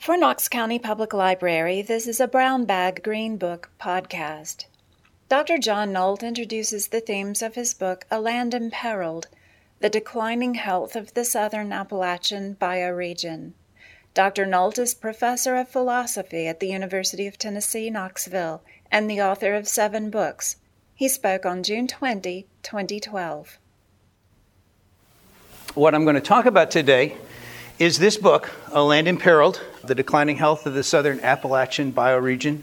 For Knox County Public Library, this is a Brown Bag Green Book podcast. Dr. John Nolt introduces the themes of his book, A Land Imperiled The Declining Health of the Southern Appalachian Bioregion. Dr. Nolt is professor of philosophy at the University of Tennessee, Knoxville, and the author of seven books. He spoke on June 20, 2012. What I'm going to talk about today is this book, A Land Imperiled The Declining Health of the Southern Appalachian Bioregion.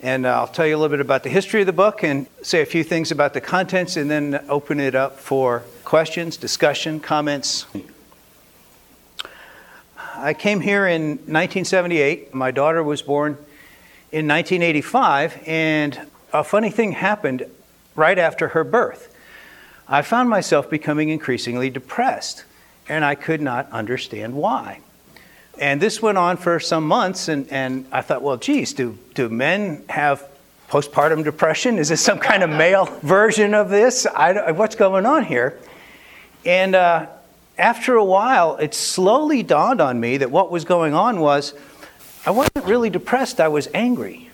And uh, I'll tell you a little bit about the history of the book and say a few things about the contents and then open it up for questions, discussion, comments. I came here in 1978. My daughter was born in 1985, and a funny thing happened right after her birth. I found myself becoming increasingly depressed, and I could not understand why. And this went on for some months, and, and I thought, well, geez, do, do men have postpartum depression? Is this some kind of male version of this? I, what's going on here? And uh, after a while, it slowly dawned on me that what was going on was I wasn't really depressed, I was angry.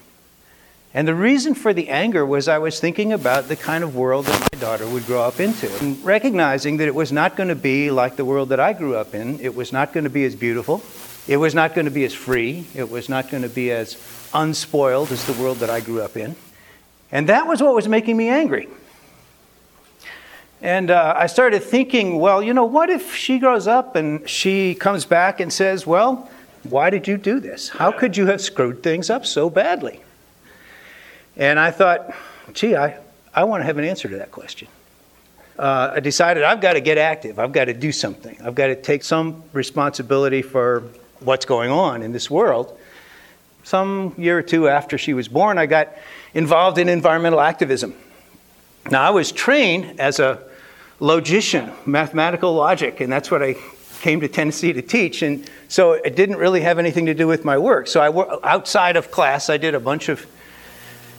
And the reason for the anger was I was thinking about the kind of world that my daughter would grow up into, and recognizing that it was not going to be like the world that I grew up in. It was not going to be as beautiful. It was not going to be as free. It was not going to be as unspoiled as the world that I grew up in. And that was what was making me angry. And uh, I started thinking, well, you know, what if she grows up and she comes back and says, well, why did you do this? How could you have screwed things up so badly? And I thought, gee, I, I want to have an answer to that question. Uh, I decided I've got to get active. I've got to do something. I've got to take some responsibility for what's going on in this world. Some year or two after she was born, I got involved in environmental activism. Now, I was trained as a logician, mathematical logic, and that's what I came to Tennessee to teach. And so it didn't really have anything to do with my work. So I outside of class, I did a bunch of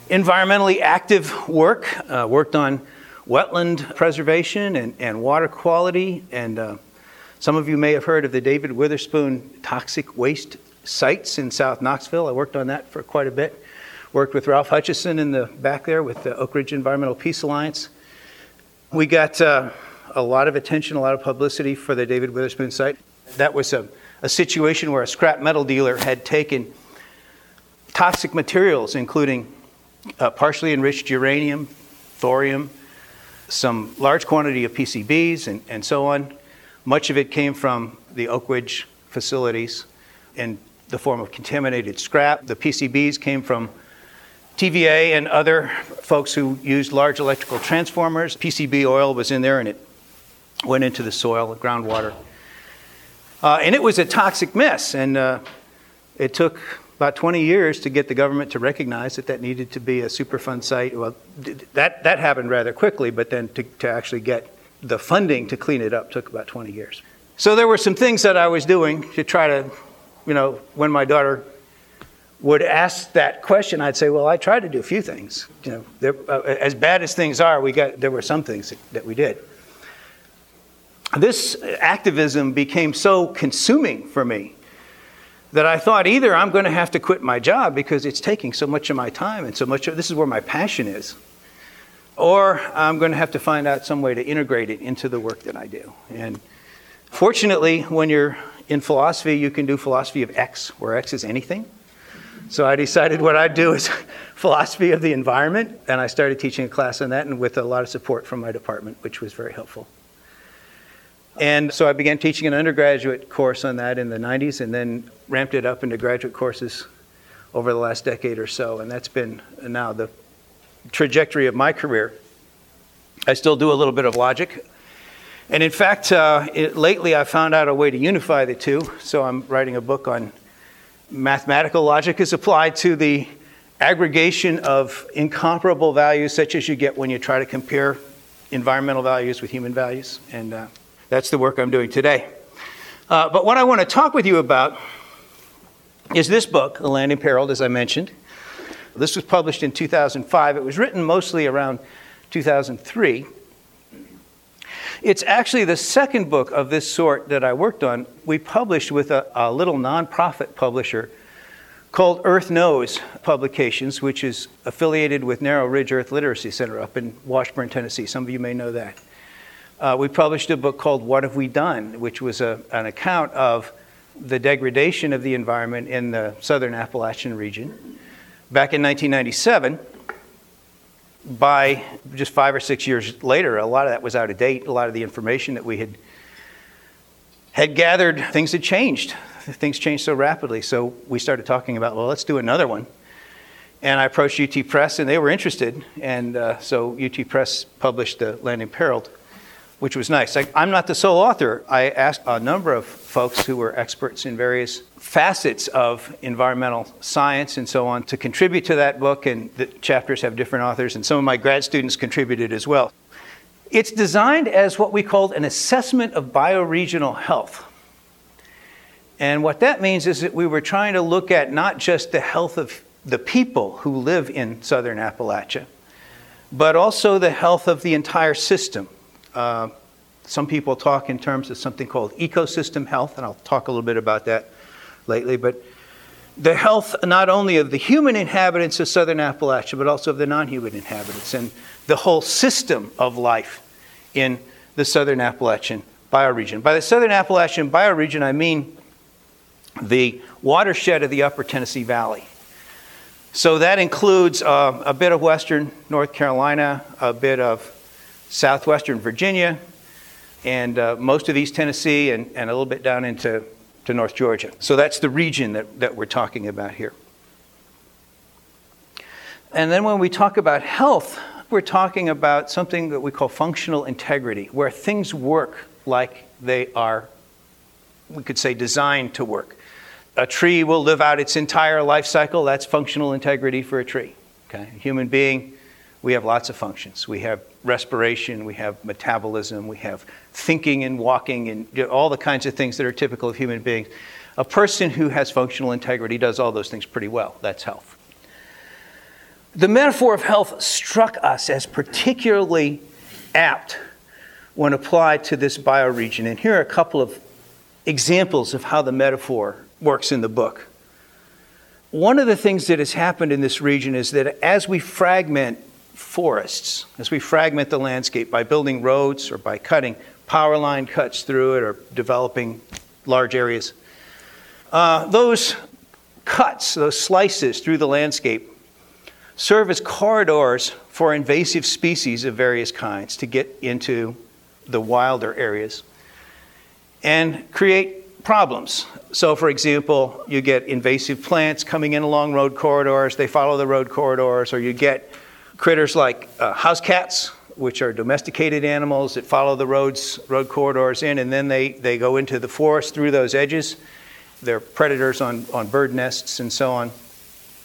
environmentally active work, uh, worked on wetland preservation and, and water quality. And uh, some of you may have heard of the David Witherspoon toxic waste sites in South Knoxville. I worked on that for quite a bit. Worked with Ralph Hutchison in the back there with the Oak Ridge Environmental Peace Alliance. We got uh, a lot of attention, a lot of publicity for the David Witherspoon site. That was a, a situation where a scrap metal dealer had taken toxic materials, including uh, partially enriched uranium, thorium, some large quantity of PCBs, and, and so on. Much of it came from the Oak Ridge facilities in the form of contaminated scrap. The PCBs came from TVA and other folks who used large electrical transformers. PCB oil was in there and it went into the soil, the groundwater. Uh, and it was a toxic mess, and uh, it took about 20 years to get the government to recognize that that needed to be a Superfund site. Well, that, that happened rather quickly, but then to, to actually get the funding to clean it up took about 20 years. So there were some things that I was doing to try to, you know, when my daughter would ask that question, I'd say, "Well, I tried to do a few things. You know, there, uh, as bad as things are, we got there were some things that, that we did." This activism became so consuming for me that I thought either I'm going to have to quit my job because it's taking so much of my time and so much of this is where my passion is, or I'm going to have to find out some way to integrate it into the work that I do. And fortunately, when you're in philosophy, you can do philosophy of X, where X is anything. So I decided what I'd do is philosophy of the environment, and I started teaching a class on that, and with a lot of support from my department, which was very helpful. And so I began teaching an undergraduate course on that in the 90s, and then ramped it up into graduate courses over the last decade or so, and that's been now the trajectory of my career. I still do a little bit of logic. And in fact, uh, it, lately I found out a way to unify the two. So I'm writing a book on mathematical logic is applied to the aggregation of incomparable values, such as you get when you try to compare environmental values with human values. And uh, that's the work I'm doing today. Uh, but what I want to talk with you about is this book, A Land Imperiled, as I mentioned. This was published in 2005. It was written mostly around 2003. It's actually the second book of this sort that I worked on. We published with a, a little nonprofit publisher called Earth Knows Publications, which is affiliated with Narrow Ridge Earth Literacy Center up in Washburn, Tennessee. Some of you may know that. Uh, we published a book called What Have We Done, which was a, an account of the degradation of the environment in the southern Appalachian region. Back in 1997, by just five or six years later, a lot of that was out of date. A lot of the information that we had had gathered, things had changed. Things changed so rapidly. So we started talking about, well, let's do another one. And I approached UT Press, and they were interested. And uh, so UT Press published The Land Imperiled which was nice. I, am not the sole author. I asked a number of folks who were experts in various facets of environmental science and so on to contribute to that book, and the chapters have different authors, and some of my grad students contributed as well. It's designed as what we called an assessment of bioregional health. And what that means is that we were trying to look at not just the health of the people who live in southern Appalachia, but also the health of the entire system uh, some people talk in terms of something called ecosystem health, and I'll talk a little bit about that lately. But the health not only of the human inhabitants of southern Appalachia, but also of the non human inhabitants, and the whole system of life in the southern Appalachian bioregion. By the southern Appalachian bioregion, I mean the watershed of the upper Tennessee Valley. So that includes uh, a bit of western North Carolina, a bit of southwestern Virginia, and uh, most of East Tennessee, and, and a little bit down into to North Georgia. So that's the region that, that we're talking about here. And then when we talk about health, we're talking about something that we call functional integrity, where things work like they are, we could say, designed to work. A tree will live out its entire life cycle. That's functional integrity for a tree. Okay? A human being we have lots of functions. We have respiration, we have metabolism, we have thinking and walking, and all the kinds of things that are typical of human beings. A person who has functional integrity does all those things pretty well. That's health. The metaphor of health struck us as particularly apt when applied to this bioregion. And here are a couple of examples of how the metaphor works in the book. One of the things that has happened in this region is that as we fragment forests, as we fragment the landscape by building roads or by cutting power line cuts through it or developing large areas, uh, those cuts, those slices through the landscape, serve as corridors for invasive species of various kinds to get into the wilder areas and create problems. So, for example, you get invasive plants coming in along road corridors, they follow the road corridors, or you get critters like uh, house cats, which are domesticated animals that follow the roads, road corridors in, and then they, they go into the forest through those edges. They're predators on, on bird nests and so on.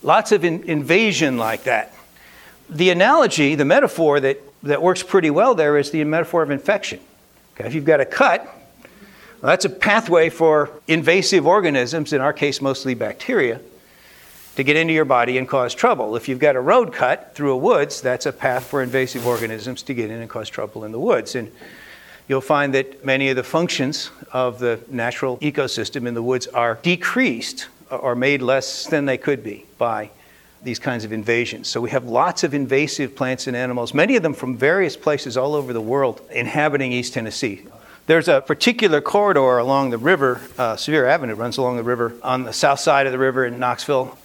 Lots of in, invasion like that. The analogy, the metaphor that, that works pretty well there is the metaphor of infection. Okay, if you've got a cut, well, that's a pathway for invasive organisms, in our case, mostly bacteria, to get into your body and cause trouble. If you've got a road cut through a woods, that's a path for invasive organisms to get in and cause trouble in the woods. And you'll find that many of the functions of the natural ecosystem in the woods are decreased or made less than they could be by these kinds of invasions. So we have lots of invasive plants and animals, many of them from various places all over the world, inhabiting East Tennessee. There's a particular corridor along the river, uh, Sevier Avenue runs along the river on the south side of the river in Knoxville,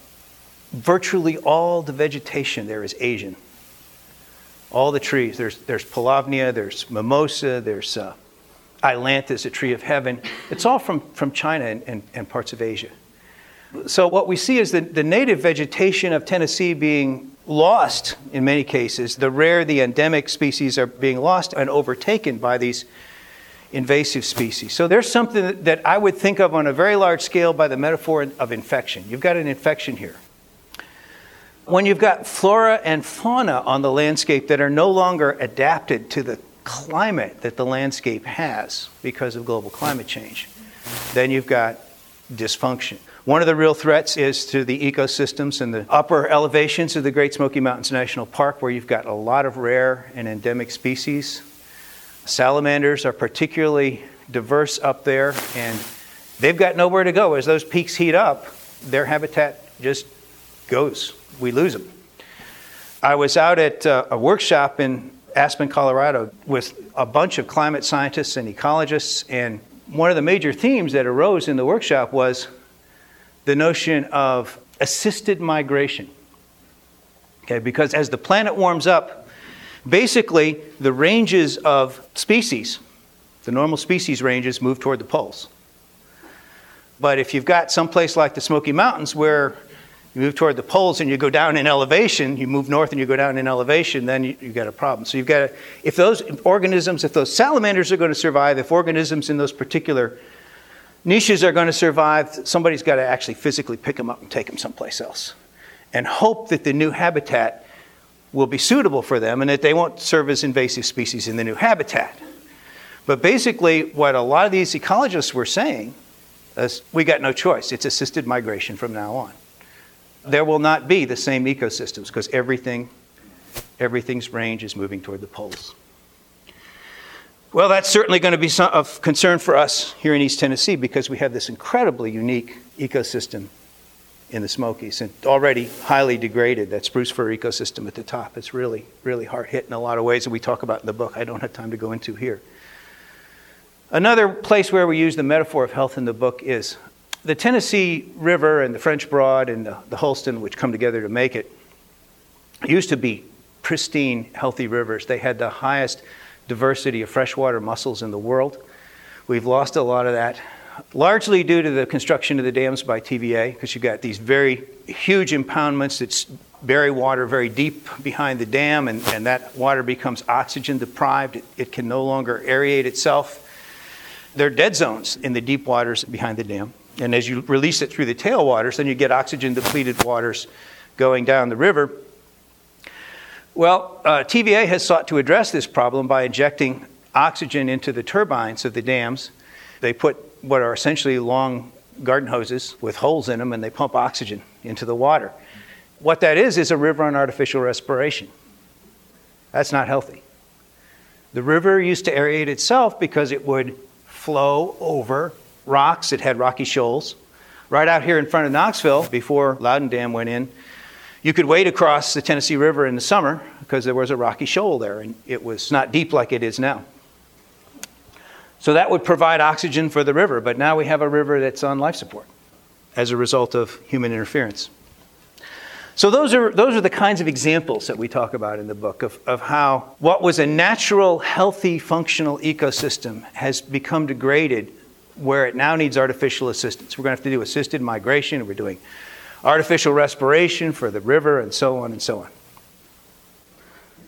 virtually all the vegetation there is Asian. All the trees. There's, there's paulownia, there's mimosa, there's uh, ailanthus, a tree of heaven. It's all from, from China and, and, and parts of Asia. So, what we see is the, the native vegetation of Tennessee being lost in many cases. The rare, the endemic species are being lost and overtaken by these invasive species. So, there's something that I would think of on a very large scale by the metaphor of infection. You've got an infection here when you've got flora and fauna on the landscape that are no longer adapted to the climate that the landscape has because of global climate change, then you've got dysfunction. One of the real threats is to the ecosystems in the upper elevations of the Great Smoky Mountains National Park, where you've got a lot of rare and endemic species. Salamanders are particularly diverse up there, and they've got nowhere to go. As those peaks heat up, their habitat just goes. We lose them. I was out at uh, a workshop in Aspen, Colorado, with a bunch of climate scientists and ecologists, and one of the major themes that arose in the workshop was the notion of assisted migration. Okay, because as the planet warms up, basically the ranges of species, the normal species ranges, move toward the poles. But if you've got some place like the Smoky Mountains where you move toward the poles and you go down in elevation, you move north and you go down in elevation, then you, have got a problem. So you've got to, if those organisms, if those salamanders are going to survive, if organisms in those particular niches are going to survive, somebody's got to actually physically pick them up and take them someplace else. And hope that the new habitat will be suitable for them and that they won't serve as invasive species in the new habitat. But basically, what a lot of these ecologists were saying is we got no choice. It's assisted migration from now on there will not be the same ecosystems because everything, everything's range is moving toward the poles. Well, that's certainly going to be some, of concern for us here in East Tennessee because we have this incredibly unique ecosystem in the Smokies and already highly degraded. That spruce fir ecosystem at the top. It's really, really hard hit in a lot of ways that we talk about in the book. I don't have time to go into here. Another place where we use the metaphor of health in the book is the Tennessee River and the French Broad and the, the Holston, which come together to make it, used to be pristine, healthy rivers. They had the highest diversity of freshwater mussels in the world. We've lost a lot of that, largely due to the construction of the dams by TVA, because you've got these very huge impoundments that bury water very deep behind the dam, and, and that water becomes oxygen deprived. It, it can no longer aerate itself. There are dead zones in the deep waters behind the dam. And as you release it through the tailwaters, then you get oxygen depleted waters going down the river. Well, uh, TVA has sought to address this problem by injecting oxygen into the turbines of the dams. They put what are essentially long garden hoses with holes in them and they pump oxygen into the water. What that is, is a river on artificial respiration. That's not healthy. The river used to aerate itself because it would flow over rocks, it had rocky shoals. Right out here in front of Knoxville, before Loudoun Dam went in, you could wade across the Tennessee River in the summer because there was a rocky shoal there and it was not deep like it is now. So that would provide oxygen for the river, but now we have a river that's on life support as a result of human interference. So those are, those are the kinds of examples that we talk about in the book of, of how what was a natural, healthy, functional ecosystem has become degraded where it now needs artificial assistance. We're going to have to do assisted migration, we're doing artificial respiration for the river, and so on and so on.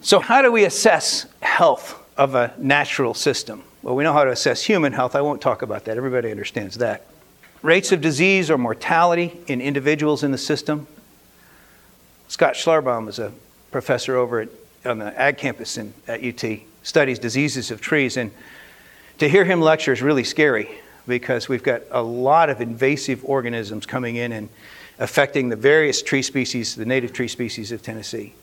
So, how do we assess health of a natural system? Well, we know how to assess human health. I won't talk about that. Everybody understands that. Rates of disease or mortality in individuals in the system. Scott Schlarbaum is a professor over at, on the ag campus in, at UT, studies diseases of trees, and to hear him lecture is really scary because we've got a lot of invasive organisms coming in and affecting the various tree species, the native tree species of Tennessee.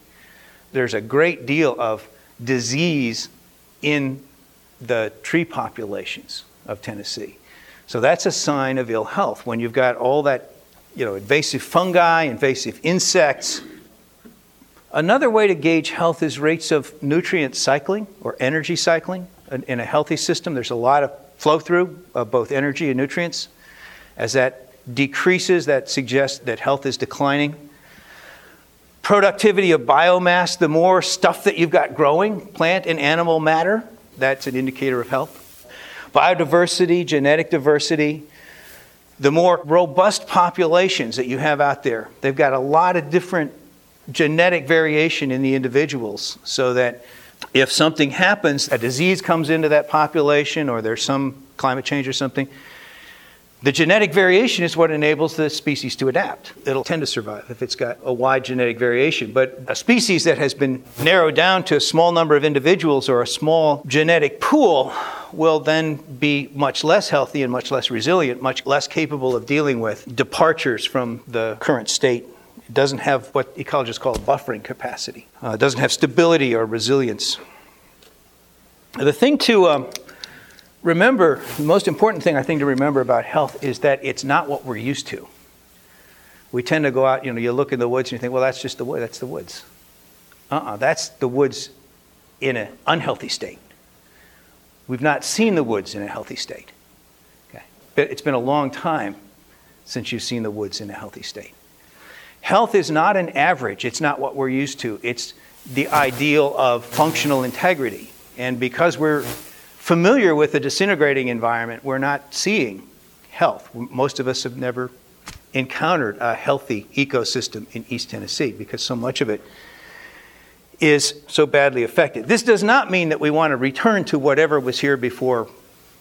There's a great deal of disease in the tree populations of Tennessee. So that's a sign of ill health when you've got all that, you know, invasive fungi, invasive insects. Another way to gauge health is rates of nutrient cycling or energy cycling. In a healthy system, there's a lot of flow through of both energy and nutrients. As that decreases, that suggests that health is declining. Productivity of biomass, the more stuff that you've got growing, plant and animal matter, that's an indicator of health. Biodiversity, genetic diversity, the more robust populations that you have out there. They've got a lot of different genetic variation in the individuals so that if something happens, a disease comes into that population or there's some climate change or something, the genetic variation is what enables the species to adapt. It'll tend to survive if it's got a wide genetic variation. But a species that has been narrowed down to a small number of individuals or a small genetic pool will then be much less healthy and much less resilient, much less capable of dealing with departures from the current state it doesn't have what ecologists call buffering capacity. Uh, it doesn't have stability or resilience. The thing to um, remember, the most important thing I think to remember about health is that it's not what we're used to. We tend to go out, you know, you look in the woods and you think, well, that's just the wood, that's the woods. Uh uh-uh, uh that's the woods in an unhealthy state. We've not seen the woods in a healthy state. Okay? But it's been a long time since you've seen the woods in a healthy state. Health is not an average, it's not what we're used to. It's the ideal of functional integrity. And because we're familiar with the disintegrating environment, we're not seeing health. Most of us have never encountered a healthy ecosystem in East Tennessee because so much of it is so badly affected. This does not mean that we want to return to whatever was here before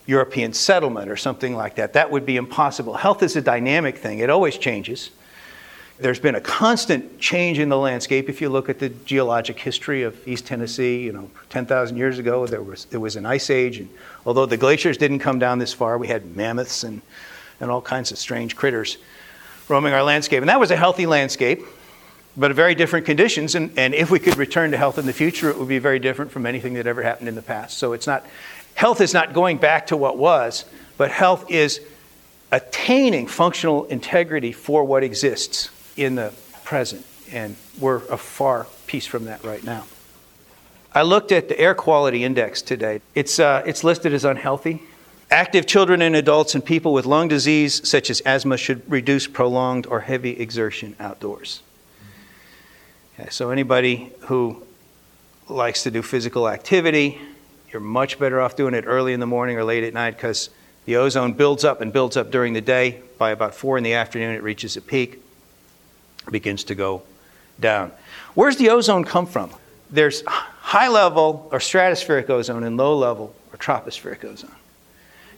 European settlement or something like that. That would be impossible. Health is a dynamic thing, it always changes. There's been a constant change in the landscape. If you look at the geologic history of East Tennessee, you know, 10,000 years ago, there was, there was an ice age. And although the glaciers didn't come down this far, we had mammoths and, and all kinds of strange critters roaming our landscape. And that was a healthy landscape but very different conditions. And, and if we could return to health in the future, it would be very different from anything that ever happened in the past. So it's not, health is not going back to what was, but health is attaining functional integrity for what exists in the present. And we're a far piece from that right now. I looked at the air quality index today. It's, uh, it's listed as unhealthy. Active children and adults and people with lung disease, such as asthma, should reduce prolonged or heavy exertion outdoors. Okay, so, anybody who likes to do physical activity, you're much better off doing it early in the morning or late at night because the ozone builds up and builds up during the day. By about four in the afternoon, it reaches a peak, begins to go down. Where's the ozone come from? There's high level or stratospheric ozone and low level or tropospheric ozone.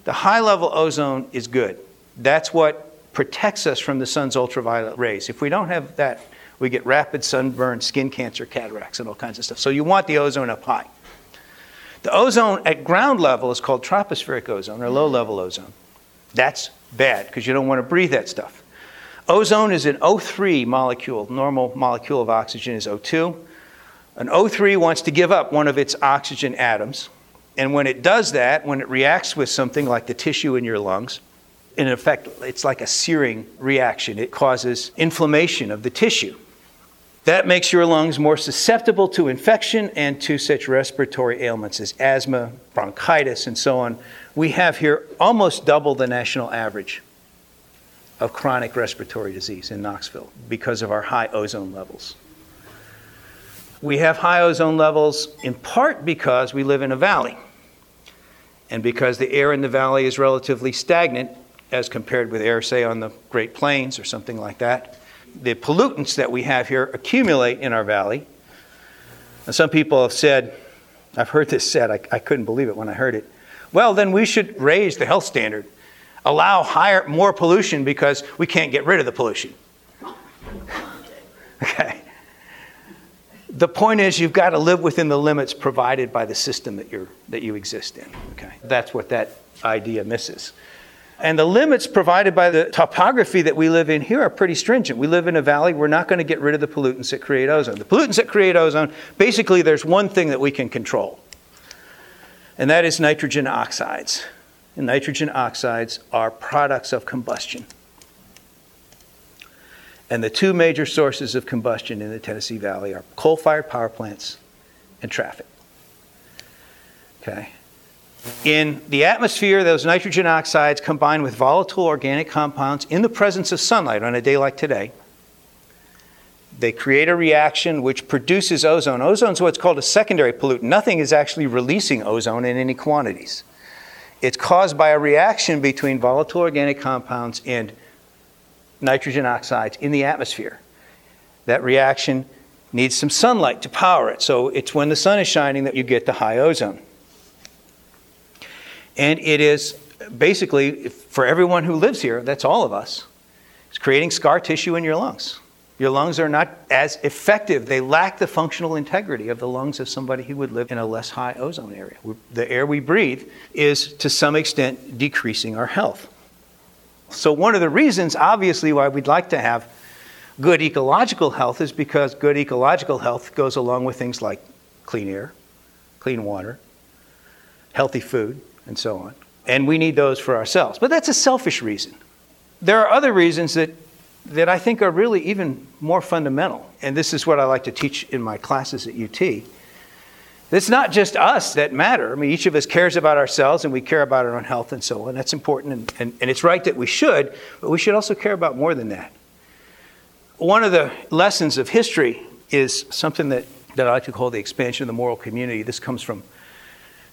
The high level ozone is good. That's what protects us from the sun's ultraviolet rays. If we don't have that we get rapid sunburn, skin cancer, cataracts, and all kinds of stuff. So you want the ozone up high. The ozone at ground level is called tropospheric ozone or low level ozone. That's bad because you don't want to breathe that stuff. Ozone is an O3 molecule. Normal molecule of oxygen is O2. An O3 wants to give up one of its oxygen atoms. And when it does that, when it reacts with something like the tissue in your lungs, in effect, it's like a searing reaction. It causes inflammation of the tissue. That makes your lungs more susceptible to infection and to such respiratory ailments as asthma, bronchitis, and so on. We have here almost double the national average of chronic respiratory disease in Knoxville because of our high ozone levels. We have high ozone levels in part because we live in a valley and because the air in the valley is relatively stagnant as compared with air, say, on the Great Plains or something like that the pollutants that we have here accumulate in our valley. And some people have said, I've heard this said, I, I couldn't believe it when I heard it. Well, then we should raise the health standard, allow higher, more pollution because we can't get rid of the pollution. okay. The point is, you've got to live within the limits provided by the system that, you're, that you exist in. Okay. That's what that idea misses. And the limits provided by the topography that we live in here are pretty stringent. We live in a valley. We're not going to get rid of the pollutants that create ozone. The pollutants that create ozone, basically, there's one thing that we can control, and that is nitrogen oxides. And nitrogen oxides are products of combustion. And the two major sources of combustion in the Tennessee Valley are coal fired power plants and traffic. Okay? In the atmosphere, those nitrogen oxides combine with volatile organic compounds in the presence of sunlight on a day like today. They create a reaction which produces ozone. Ozone is what's called a secondary pollutant. Nothing is actually releasing ozone in any quantities. It's caused by a reaction between volatile organic compounds and nitrogen oxides in the atmosphere. That reaction needs some sunlight to power it. So it's when the sun is shining that you get the high ozone. And it is basically, for everyone who lives here, that's all of us, it's creating scar tissue in your lungs. Your lungs are not as effective. They lack the functional integrity of the lungs of somebody who would live in a less high ozone area. The air we breathe is, to some extent, decreasing our health. So, one of the reasons, obviously, why we'd like to have good ecological health is because good ecological health goes along with things like clean air, clean water, healthy food, and so on. And we need those for ourselves. But that's a selfish reason. There are other reasons that, that I think are really even more fundamental. And this is what I like to teach in my classes at UT. It's not just us that matter. I mean, each of us cares about ourselves and we care about our own health and so on. That's important and, and, and it's right that we should, but we should also care about more than that. One of the lessons of history is something that, that I like to call the expansion of the moral community. This comes from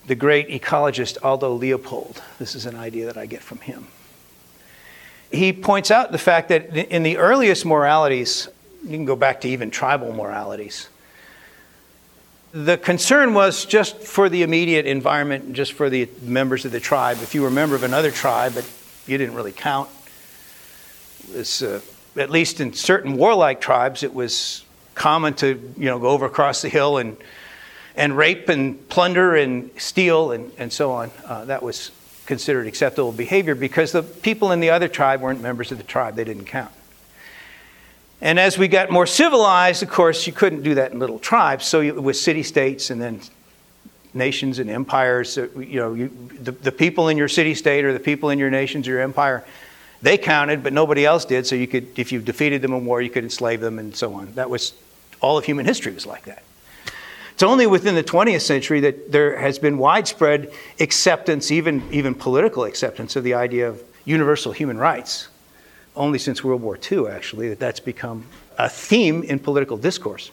the great ecologist Aldo Leopold. This is an idea that I get from him. He points out the fact that in the earliest moralities, you can go back to even tribal moralities, the concern was just for the immediate environment, just for the members of the tribe. If you were a member of another tribe, but you didn't really count, was, uh, at least in certain warlike tribes, it was common to you know go over across the hill and and rape and plunder and steal and, and so on. Uh, that was considered acceptable behavior because the people in the other tribe weren't members of the tribe, they didn't count. And as we got more civilized, of course, you couldn't do that in little tribes. So it was city states and then nations and empires. Uh, you know, you, the, the people in your city state or the people in your nations or your empire, they counted, but nobody else did. So you could, if you defeated them in war, you could enslave them and so on. That was all of human history was like that. It's only within the 20th century that there has been widespread acceptance, even, even political acceptance, of the idea of universal human rights. Only since World War II, actually, that that's become a theme in political discourse.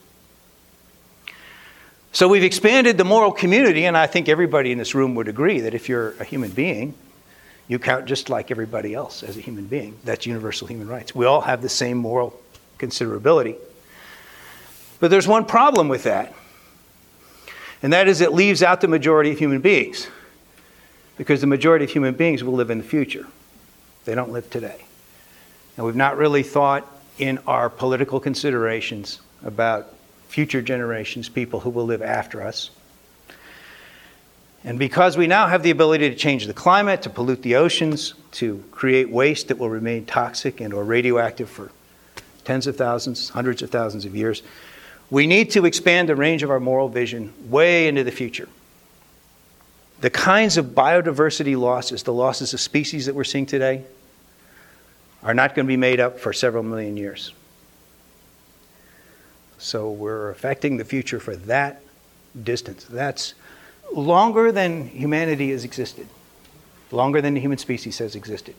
So we've expanded the moral community, and I think everybody in this room would agree that if you're a human being, you count just like everybody else as a human being. That's universal human rights. We all have the same moral considerability. But there's one problem with that and that is it leaves out the majority of human beings. Because the majority of human beings will live in the future. They don't live today. And we've not really thought in our political considerations about future generations, people who will live after us. And because we now have the ability to change the climate, to pollute the oceans, to create waste that will remain toxic and or radioactive for tens of thousands, hundreds of thousands of years, we need to expand the range of our moral vision way into the future. The kinds of biodiversity losses, the losses of species that we're seeing today, are not going to be made up for several million years. So we're affecting the future for that distance. That's longer than humanity has existed, longer than the human species has existed.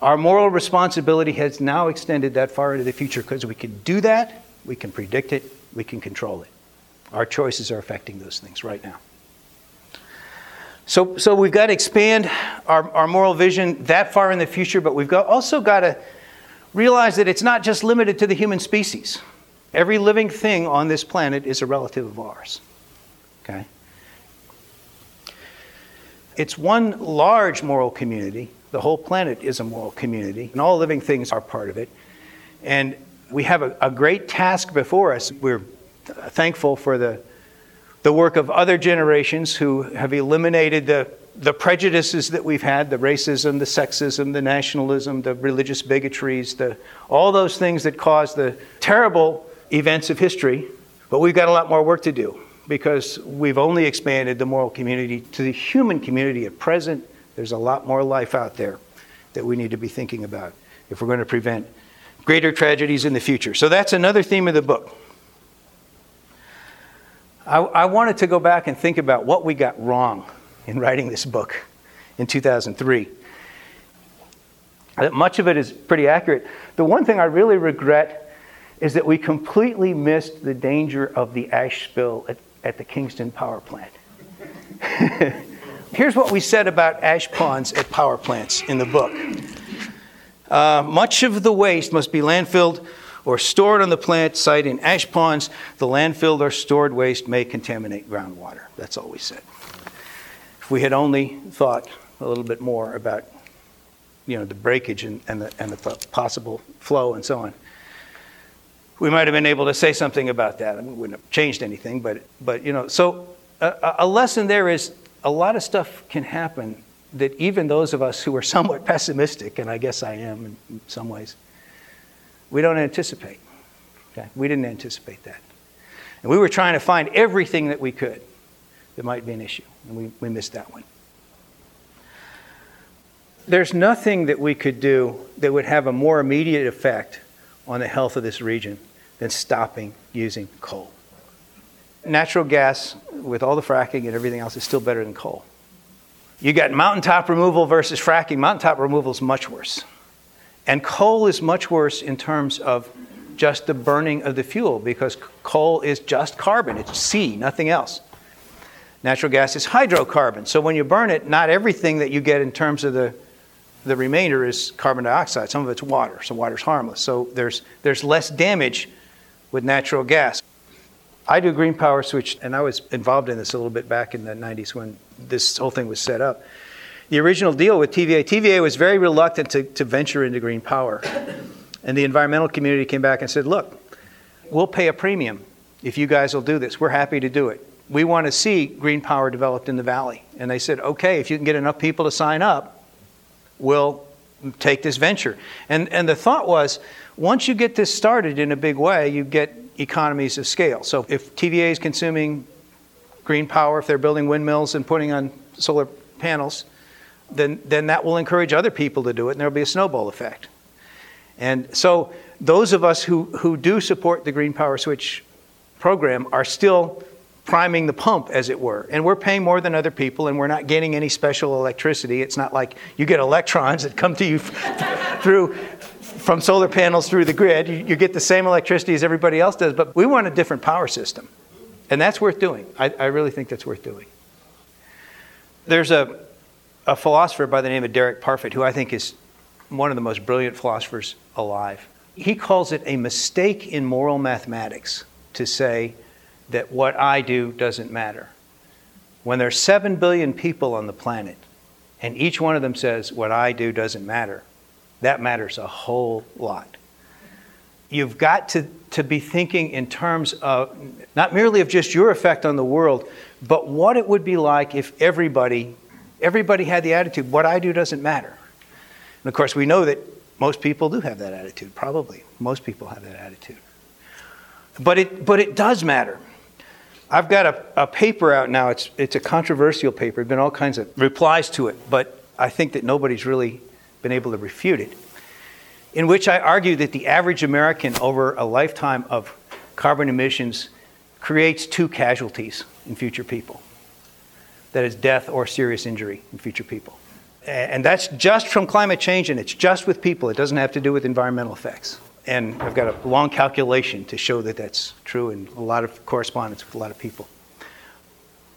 Our moral responsibility has now extended that far into the future because we can do that, we can predict it, we can control it. Our choices are affecting those things right now. So, so we've got to expand our, our moral vision that far in the future, but we've got, also got to realize that it's not just limited to the human species. Every living thing on this planet is a relative of ours. Okay? It's one large moral community. The whole planet is a moral community, and all living things are part of it. And we have a, a great task before us. We're thankful for the, the work of other generations who have eliminated the, the prejudices that we've had the racism, the sexism, the nationalism, the religious bigotries, the, all those things that caused the terrible events of history. But we've got a lot more work to do because we've only expanded the moral community to the human community at present. There's a lot more life out there that we need to be thinking about if we're going to prevent greater tragedies in the future. So that's another theme of the book. I, I, wanted to go back and think about what we got wrong in writing this book in 2003. Much of it is pretty accurate. The one thing I really regret is that we completely missed the danger of the ash spill at, at the Kingston power plant. Here's what we said about ash ponds at power plants in the book. Uh, much of the waste must be landfilled or stored on the plant site in ash ponds. The landfilled or stored waste may contaminate groundwater. That's all we said. If we had only thought a little bit more about you know, the breakage and, and, the, and the possible flow and so on, we might have been able to say something about that. I mean, wouldn't have changed anything, but, but you know, so a, a lesson there is a lot of stuff can happen that even those of us who are somewhat pessimistic, and I guess I am in some ways, we don't anticipate. Okay? We didn't anticipate that. And we were trying to find everything that we could that might be an issue, and we, we missed that one. There's nothing that we could do that would have a more immediate effect on the health of this region than stopping using coal. Natural gas, with all the fracking and everything else, is still better than coal. You got mountaintop removal versus fracking. Mountaintop removal is much worse. And coal is much worse in terms of just the burning of the fuel because coal is just carbon, it's C, nothing else. Natural gas is hydrocarbon. So when you burn it, not everything that you get in terms of the, the remainder is carbon dioxide. Some of it's water, so water's harmless. So there's, there's less damage with natural gas. I do green power switch, and I was involved in this a little bit back in the 90s when this whole thing was set up. The original deal with TVA, TVA was very reluctant to, to venture into green power. And the environmental community came back and said, look, we'll pay a premium if you guys will do this. We're happy to do it. We want to see green power developed in the valley. And they said, okay, if you can get enough people to sign up, we'll take this venture. And, and the thought was, once you get this started in a big way, you get economies of scale. So if TVA is consuming green power, if they're building windmills and putting on solar panels, then, then that will encourage other people to do it, and there'll be a snowball effect. And so those of us who, who do support the Green Power Switch program are still priming the pump, as it were. And we're paying more than other people, and we're not getting any special electricity. It's not like you get electrons that come to you through from solar panels through the grid. You, you, get the same electricity as everybody else does, but we want a different power system. And that's worth doing. I, I really think that's worth doing. There's a, a philosopher by the name of Derek Parfit who I think is one of the most brilliant philosophers alive. He calls it a mistake in moral mathematics to say that what I do doesn't matter. When there's 7 billion people on the planet, and each one of them says, What I do doesn't matter, that matters a whole lot. You've got to, to be thinking in terms of not merely of just your effect on the world, but what it would be like if everybody, everybody had the attitude, what I do doesn't matter. And of course, we know that most people do have that attitude, probably. Most people have that attitude. But it, but it does matter. I've got a, a paper out now. It's, it's a controversial paper. There have been all kinds of replies to it, but I think that nobody's really been able to refute it, in which I argue that the average American over a lifetime of carbon emissions creates two casualties in future people that is, death or serious injury in future people. And that's just from climate change, and it's just with people. It doesn't have to do with environmental effects. And I've got a long calculation to show that that's true and a lot of correspondence with a lot of people.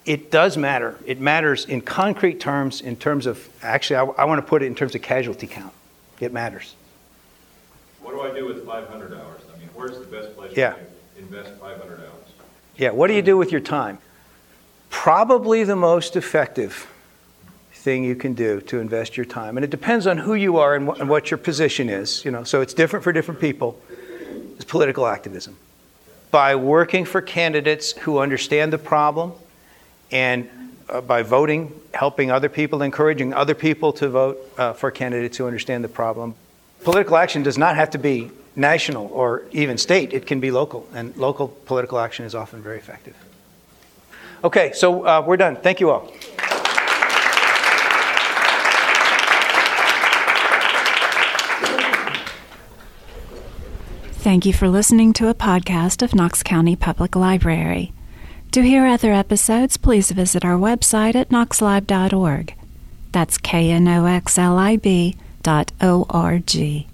It does matter. It matters in concrete terms, in terms of, actually, I, I want to put it in terms of casualty count. It matters. What do I do with 500 hours? I mean, where's the best place yeah. to invest 500 hours? Yeah, what do you do with your time? Probably the most effective thing you can do to invest your time. And it depends on who you are and, wh- and what your position is. You know, so it's different for different people. It's political activism. By working for candidates who understand the problem and uh, by voting, helping other people, encouraging other people to vote uh, for candidates who understand the problem. Political action does not have to be national or even state, it can be local, and local political action is often very effective. Okay, so uh, we're done. Thank you all. Thank you for listening to a podcast of Knox County Public Library. To hear other episodes, please visit our website at knoxlib.org. That's K N O X L I B dot O R G.